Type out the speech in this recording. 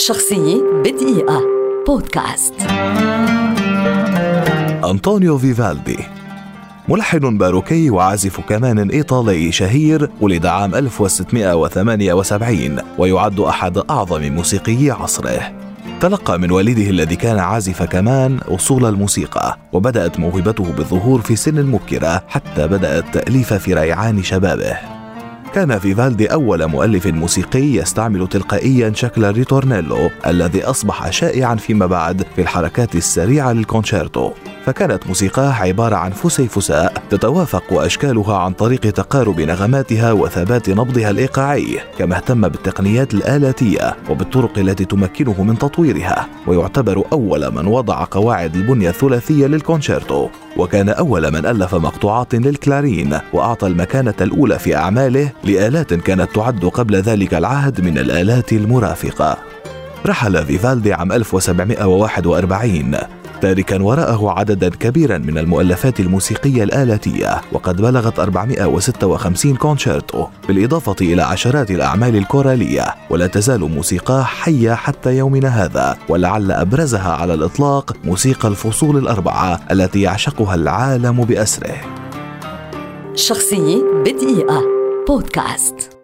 شخصية بدقيقة. بودكاست. أنطونيو فيفالدي ملحن باروكي وعازف كمان إيطالي شهير ولد عام 1678 ويعد أحد أعظم موسيقيي عصره. تلقى من والده الذي كان عازف كمان أصول الموسيقى وبدأت موهبته بالظهور في سن مبكرة حتى بدأ التأليف في ريعان شبابه. كان فيفالدي أول مؤلف موسيقي يستعمل تلقائيا شكل الريتورنيلو الذي أصبح شائعا فيما بعد في الحركات السريعة للكونشيرتو. فكانت موسيقاه عبارة عن فسيفساء تتوافق أشكالها عن طريق تقارب نغماتها وثبات نبضها الإيقاعي كما اهتم بالتقنيات الآلاتية وبالطرق التي تمكنه من تطويرها ويعتبر أول من وضع قواعد البنية الثلاثية للكونشيرتو. وكان أول من ألف مقطوعات للكلارين وأعطى المكانة الأولى في أعماله لآلات كانت تعد قبل ذلك العهد من الآلات المرافقة. رحل فيفالدي عام 1741 تاركا وراءه عددا كبيرا من المؤلفات الموسيقية الآلاتية وقد بلغت 456 كونشيرتو بالإضافة إلى عشرات الأعمال الكورالية. ولا تزال موسيقاه حية حتى يومنا هذا ولعل أبرزها على الإطلاق موسيقى الفصول الأربعة التي يعشقها العالم بأسره. شخصية بدقيقة. بودكاست.